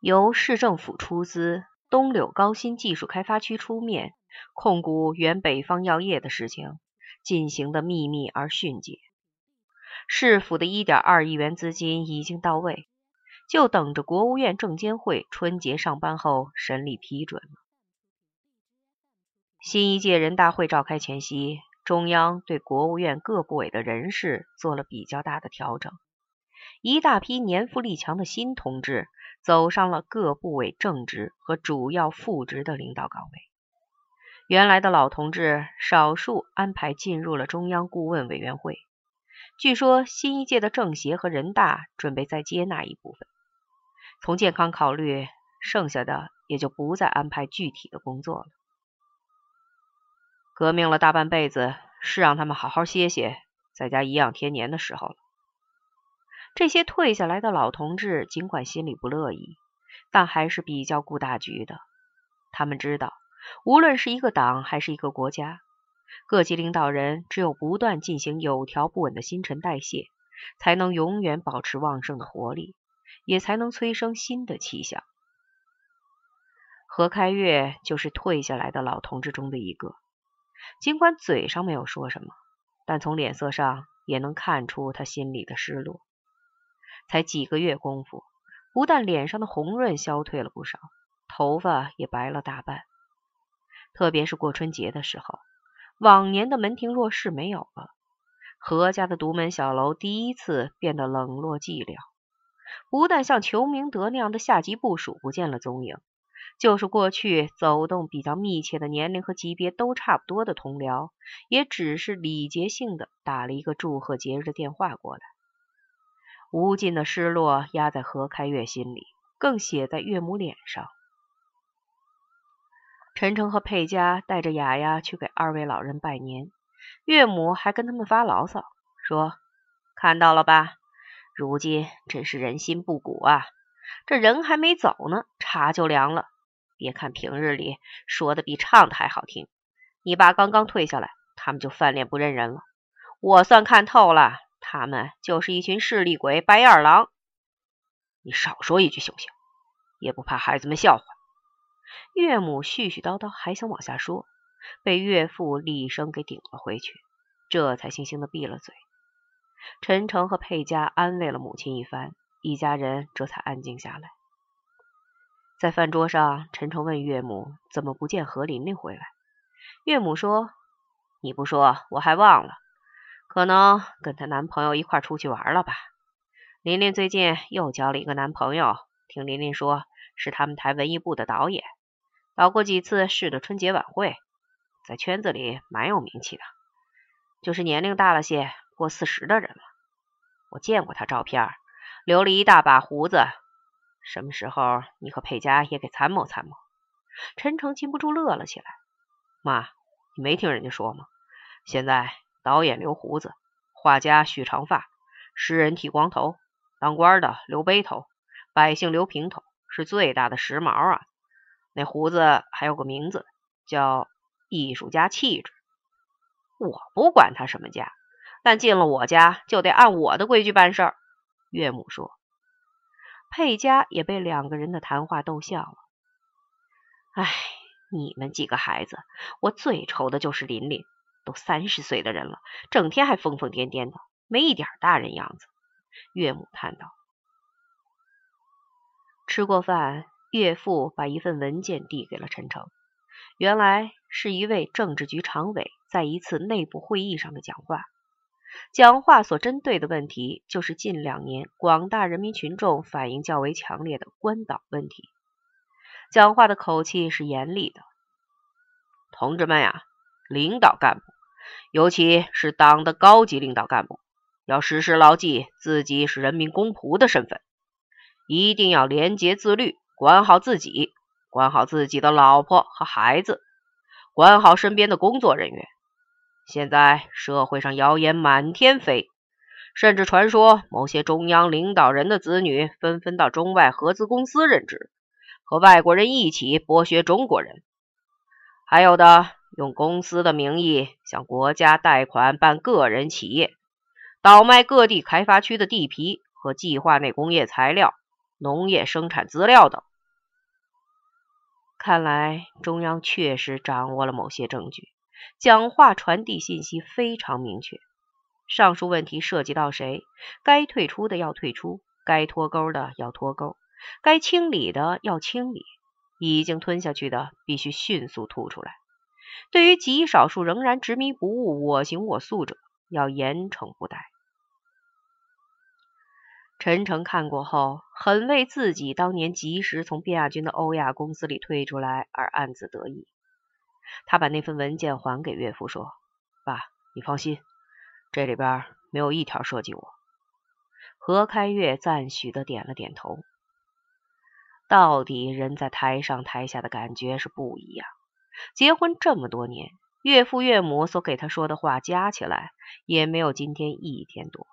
由市政府出资，东柳高新技术开发区出面控股原北方药业的事情进行的秘密而迅捷。市府的一点二亿元资金已经到位，就等着国务院证监会春节上班后审理批准。新一届人大会召开前夕，中央对国务院各部委的人事做了比较大的调整，一大批年富力强的新同志。走上了各部委正职和主要副职的领导岗位，原来的老同志少数安排进入了中央顾问委员会。据说新一届的政协和人大准备再接纳一部分。从健康考虑，剩下的也就不再安排具体的工作了。革命了大半辈子，是让他们好好歇歇，在家颐养天年的时候了。这些退下来的老同志，尽管心里不乐意，但还是比较顾大局的。他们知道，无论是一个党还是一个国家，各级领导人只有不断进行有条不紊的新陈代谢，才能永远保持旺盛的活力，也才能催生新的气象。何开月就是退下来的老同志中的一个，尽管嘴上没有说什么，但从脸色上也能看出他心里的失落。才几个月功夫，不但脸上的红润消退了不少，头发也白了大半。特别是过春节的时候，往年的门庭若市没有了，何家的独门小楼第一次变得冷落寂寥。不但像裘明德那样的下级部署不见了踪影，就是过去走动比较密切的年龄和级别都差不多的同僚，也只是礼节性的打了一个祝贺节日的电话过来。无尽的失落压在何开月心里，更写在岳母脸上。陈诚和佩佳带着雅雅去给二位老人拜年，岳母还跟他们发牢骚，说：“看到了吧，如今真是人心不古啊！这人还没走呢，茶就凉了。别看平日里说的比唱的还好听，你爸刚刚退下来，他们就翻脸不认人了。我算看透了。”他们就是一群势利鬼、白眼狼，你少说一句行不行？也不怕孩子们笑话。岳母絮絮叨叨，还想往下说，被岳父厉声给顶了回去，这才悻悻的闭了嘴。陈诚和佩佳安慰了母亲一番，一家人这才安静下来。在饭桌上，陈诚问岳母：“怎么不见何琳琳回来？”岳母说：“你不说，我还忘了。”可能跟她男朋友一块出去玩了吧？琳琳最近又交了一个男朋友，听琳琳说是他们台文艺部的导演，导过几次市的春节晚会，在圈子里蛮有名气的，就是年龄大了些，过四十的人了。我见过他照片，留了一大把胡子。什么时候你和佩佳也给参谋参谋？陈诚禁不住乐了起来。妈，你没听人家说吗？现在。导演留胡子，画家蓄长发，诗人剃光头，当官的留背头，百姓留平头，是最大的时髦啊！那胡子还有个名字，叫艺术家气质。我不管他什么家，但进了我家就得按我的规矩办事儿。岳母说。佩佳也被两个人的谈话逗笑了。哎，你们几个孩子，我最愁的就是琳琳。都三十岁的人了，整天还疯疯癫癫的，没一点大人样子。岳母叹道。吃过饭，岳父把一份文件递给了陈诚，原来是一位政治局常委在一次内部会议上的讲话。讲话所针对的问题，就是近两年广大人民群众反映较为强烈的关岛问题。讲话的口气是严厉的，同志们呀，领导干部。尤其是党的高级领导干部，要时时牢记自己是人民公仆的身份，一定要廉洁自律，管好自己，管好自己的老婆和孩子，管好身边的工作人员。现在社会上谣言满天飞，甚至传说某些中央领导人的子女纷纷到中外合资公司任职，和外国人一起剥削中国人，还有的。用公司的名义向国家贷款办个人企业，倒卖各地开发区的地皮和计划内工业材料、农业生产资料等，看来中央确实掌握了某些证据，讲话传递信息非常明确。上述问题涉及到谁，该退出的要退出，该脱钩的要脱钩，该清理的要清理，已经吞下去的必须迅速吐出来。对于极少数仍然执迷不悟、我行我素者，要严惩不贷。陈诚看过后，很为自己当年及时从卞亚军的欧亚公司里退出来而暗自得意。他把那份文件还给岳父，说：“爸，你放心，这里边没有一条涉及我。”何开月赞许的点了点头。到底人在台上台下的感觉是不一样。结婚这么多年，岳父岳母所给他说的话加起来，也没有今天一天多。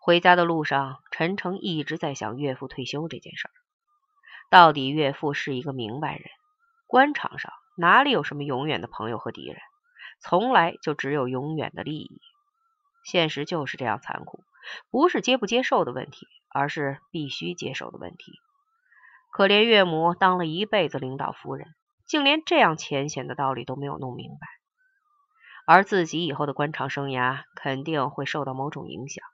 回家的路上，陈诚一直在想岳父退休这件事儿。到底岳父是一个明白人，官场上哪里有什么永远的朋友和敌人，从来就只有永远的利益。现实就是这样残酷，不是接不接受的问题，而是必须接受的问题。可怜岳母当了一辈子领导夫人。竟连这样浅显的道理都没有弄明白，而自己以后的官场生涯肯定会受到某种影响。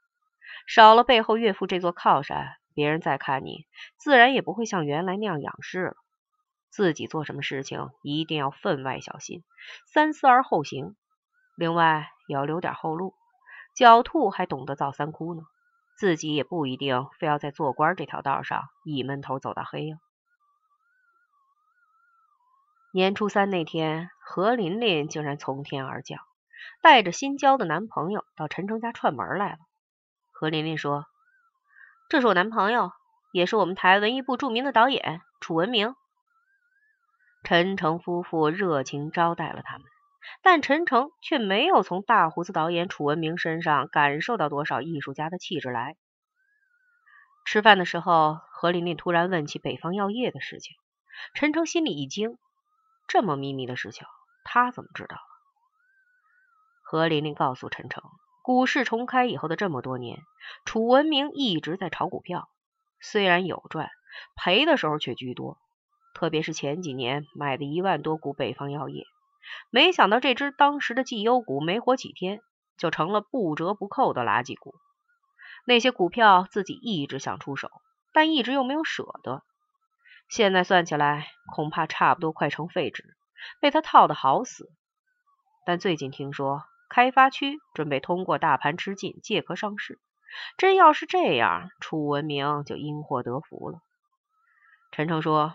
少了背后岳父这座靠山，别人再看你，自然也不会像原来那样仰视了。自己做什么事情一定要分外小心，三思而后行。另外也要留点后路，狡兔还懂得造三窟呢。自己也不一定非要在做官这条道上一闷头走到黑呀。年初三那天，何琳琳竟然从天而降，带着新交的男朋友到陈诚家串门来了。何琳琳说：“这是我男朋友，也是我们台文艺部著名的导演楚文明。”陈诚夫妇热情招待了他们，但陈诚却没有从大胡子导演楚文明身上感受到多少艺术家的气质来。吃饭的时候，何琳琳突然问起北方药业的事情，陈诚心里一惊。这么秘密的事情，他怎么知道？何琳琳告诉陈诚，股市重开以后的这么多年，楚文明一直在炒股票，虽然有赚，赔的时候却居多。特别是前几年买的一万多股北方药业，没想到这只当时的绩优股没活几天，就成了不折不扣的垃圾股。那些股票自己一直想出手，但一直又没有舍得。现在算起来，恐怕差不多快成废纸，被他套的好死。但最近听说开发区准备通过大盘吃进借壳上市，真要是这样，楚文明就因祸得福了。陈诚说：“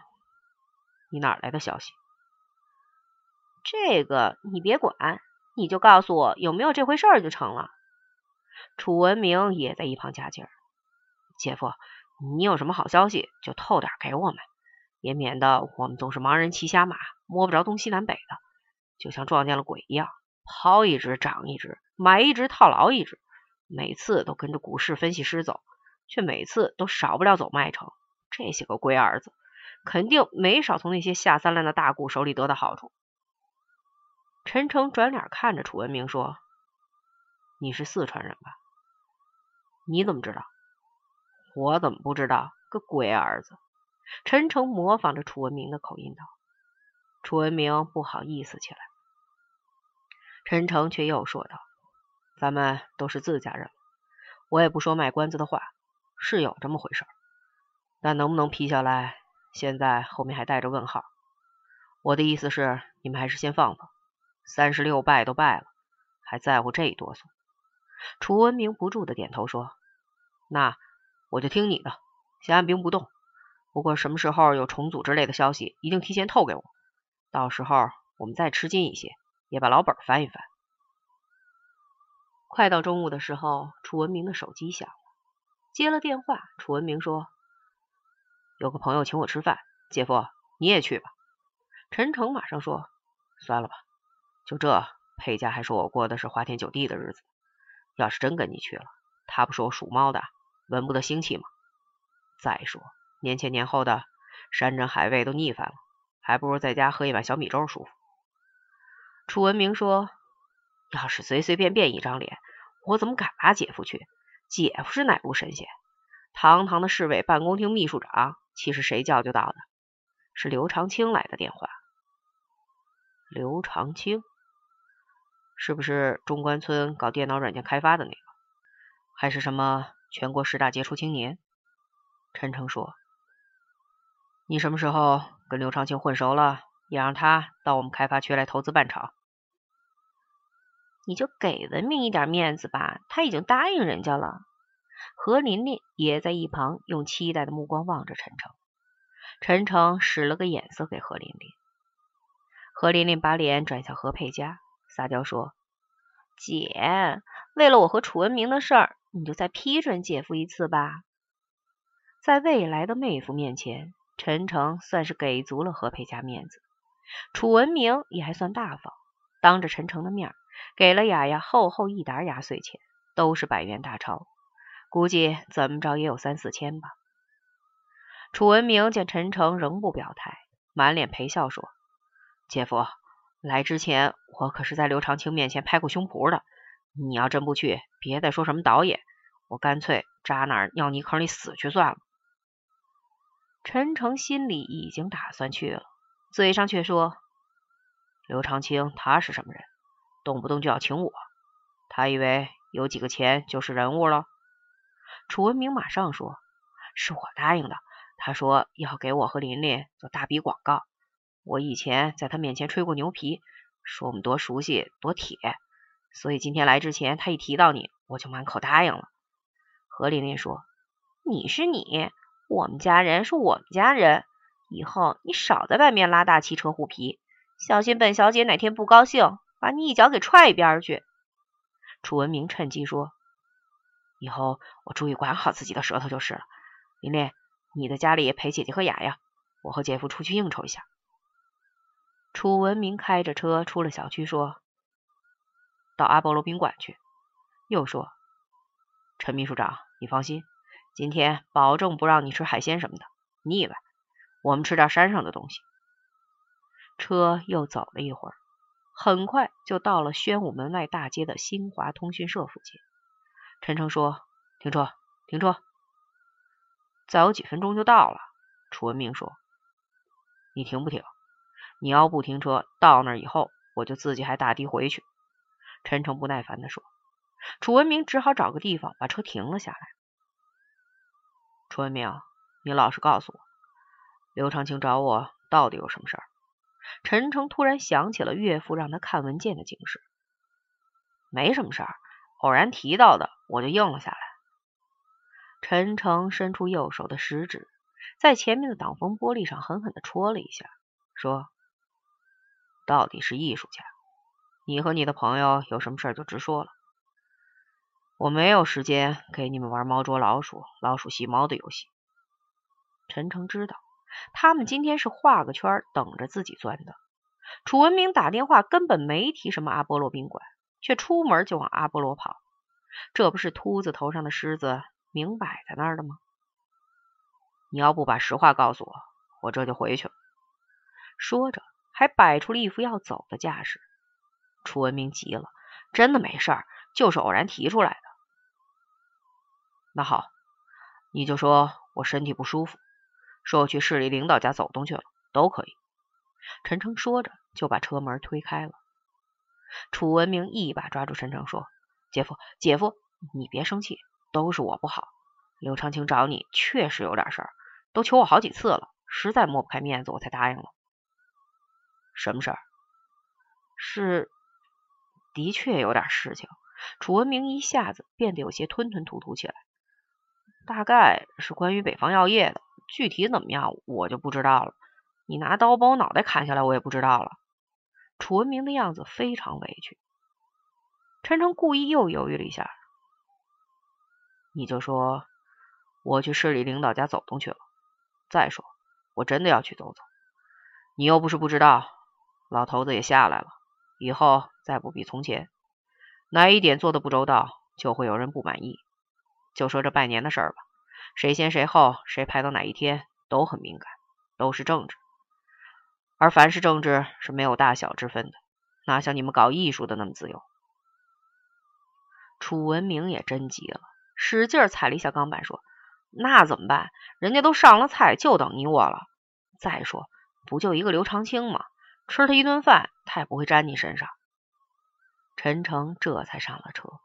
你哪来的消息？这个你别管，你就告诉我有没有这回事儿就成了。”楚文明也在一旁加劲儿：“姐夫，你有什么好消息就透点给我们。”也免得我们总是盲人骑瞎马，摸不着东西南北的，就像撞见了鬼一样，抛一只涨一只，买一只套牢一只，每次都跟着股市分析师走，却每次都少不了走麦城。这些个龟儿子，肯定没少从那些下三滥的大股手里得到好处。陈诚转脸看着楚文明说：“你是四川人吧？你怎么知道？我怎么不知道？个龟儿子！”陈诚模仿着楚文明的口音道：“楚文明不好意思起来。”陈诚却又说道：“咱们都是自家人，我也不说卖关子的话，是有这么回事儿。但能不能批下来，现在后面还带着问号。我的意思是，你们还是先放放。三十六拜都拜了，还在乎这一哆嗦？”楚文明不住的点头说：“那我就听你的，先按兵不动。”不过什么时候有重组之类的消息，一定提前透给我。到时候我们再吃惊一些，也把老本翻一翻。快到中午的时候，楚文明的手机响了，接了电话。楚文明说：“有个朋友请我吃饭，姐夫你也去吧。”陈诚马上说：“算了吧，就这，裴家还说我过的是花天酒地的日子。要是真跟你去了，他不说我属猫的，闻不得腥气吗？再说……”年前年后的山珍海味都腻烦了，还不如在家喝一碗小米粥舒服。楚文明说：“要是随随便便一张脸，我怎么敢拉姐夫去？姐夫是哪路神仙？堂堂的市委办公厅秘书长，岂是谁叫就到的？是刘长青来的电话。刘长青，是不是中关村搞电脑软件开发的那个？还是什么全国十大杰出青年？陈诚说：“你什么时候跟刘长青混熟了，也让他到我们开发区来投资办厂？你就给文明一点面子吧，他已经答应人家了。”何琳琳也在一旁用期待的目光望着陈诚。陈诚使了个眼色给何琳琳。何琳琳把脸转向何佩佳，撒娇说：“姐，为了我和楚文明的事儿，你就再批准姐夫一次吧。”在未来的妹夫面前，陈诚算是给足了何佩佳面子。楚文明也还算大方，当着陈诚的面给了雅雅厚厚一沓压岁钱，都是百元大钞，估计怎么着也有三四千吧。楚文明见陈诚仍不表态，满脸陪笑说。姐夫，来之前我可是在刘长青面前拍过胸脯的。你要真不去，别再说什么导演，我干脆扎那儿尿泥坑里死去算了。陈诚心里已经打算去了，嘴上却说：“刘长青他是什么人？动不动就要请我？他以为有几个钱就是人物了？”楚文明马上说：“是我答应的，他说要给我和琳琳做大笔广告。”我以前在他面前吹过牛皮，说我们多熟悉多铁，所以今天来之前，他一提到你，我就满口答应了。何琳琳说：“你是你，我们家人是我们家人，以后你少在外面拉大汽车虎皮，小心本小姐哪天不高兴，把你一脚给踹一边去。”楚文明趁机说：“以后我注意管好自己的舌头就是了。琳琳，你在家里陪姐姐和雅雅，我和姐夫出去应酬一下。”楚文明开着车出了小区，说到阿波罗宾馆去。又说：“陈秘书长，你放心，今天保证不让你吃海鲜什么的，腻歪。我们吃点山上的东西。”车又走了一会儿，很快就到了宣武门外大街的新华通讯社附近。陈诚说：“停车，停车。”再有几分钟就到了。楚文明说：“你停不停？”你要不停车，到那儿以后我就自己还打的回去。”陈诚不耐烦地说。楚文明只好找个地方把车停了下来。楚文明，你老实告诉我，刘长青找我到底有什么事儿？陈诚突然想起了岳父让他看文件的警示。没什么事儿，偶然提到的，我就应了下来。陈诚伸出右手的食指，在前面的挡风玻璃上狠狠地戳了一下，说。到底是艺术家，你和你的朋友有什么事就直说了。我没有时间给你们玩猫捉老鼠、老鼠戏猫的游戏。陈诚知道，他们今天是画个圈等着自己钻的。楚文明打电话根本没提什么阿波罗宾馆，却出门就往阿波罗跑，这不是秃子头上的虱子明摆在那儿的吗？你要不把实话告诉我，我这就回去了。说着。还摆出了一副要走的架势，楚文明急了，真的没事儿，就是偶然提出来的。那好，你就说我身体不舒服，说我去市里领导家走动去了，都可以。陈诚说着就把车门推开了。楚文明一把抓住陈诚说：“姐夫，姐夫，你别生气，都是我不好。刘长青找你确实有点事儿，都求我好几次了，实在抹不开面子，我才答应了。”什么事儿？是，的确有点事情。楚文明一下子变得有些吞吞吐吐起来。大概是关于北方药业的，具体怎么样我就不知道了。你拿刀把我脑袋砍下来，我也不知道了。楚文明的样子非常委屈。陈诚故意又犹豫了一下，你就说我去市里领导家走动去了。再说，我真的要去走走，你又不是不知道。老头子也下来了，以后再不比从前，哪一点做的不周到，就会有人不满意。就说这拜年的事儿吧，谁先谁后，谁排到哪一天，都很敏感，都是政治。而凡是政治，是没有大小之分的，哪像你们搞艺术的那么自由。楚文明也真急了，使劲踩了一下钢板，说：“那怎么办？人家都上了菜，就等你我了。再说。”不就一个刘长青吗？吃他一顿饭，他也不会沾你身上。陈诚这才上了车。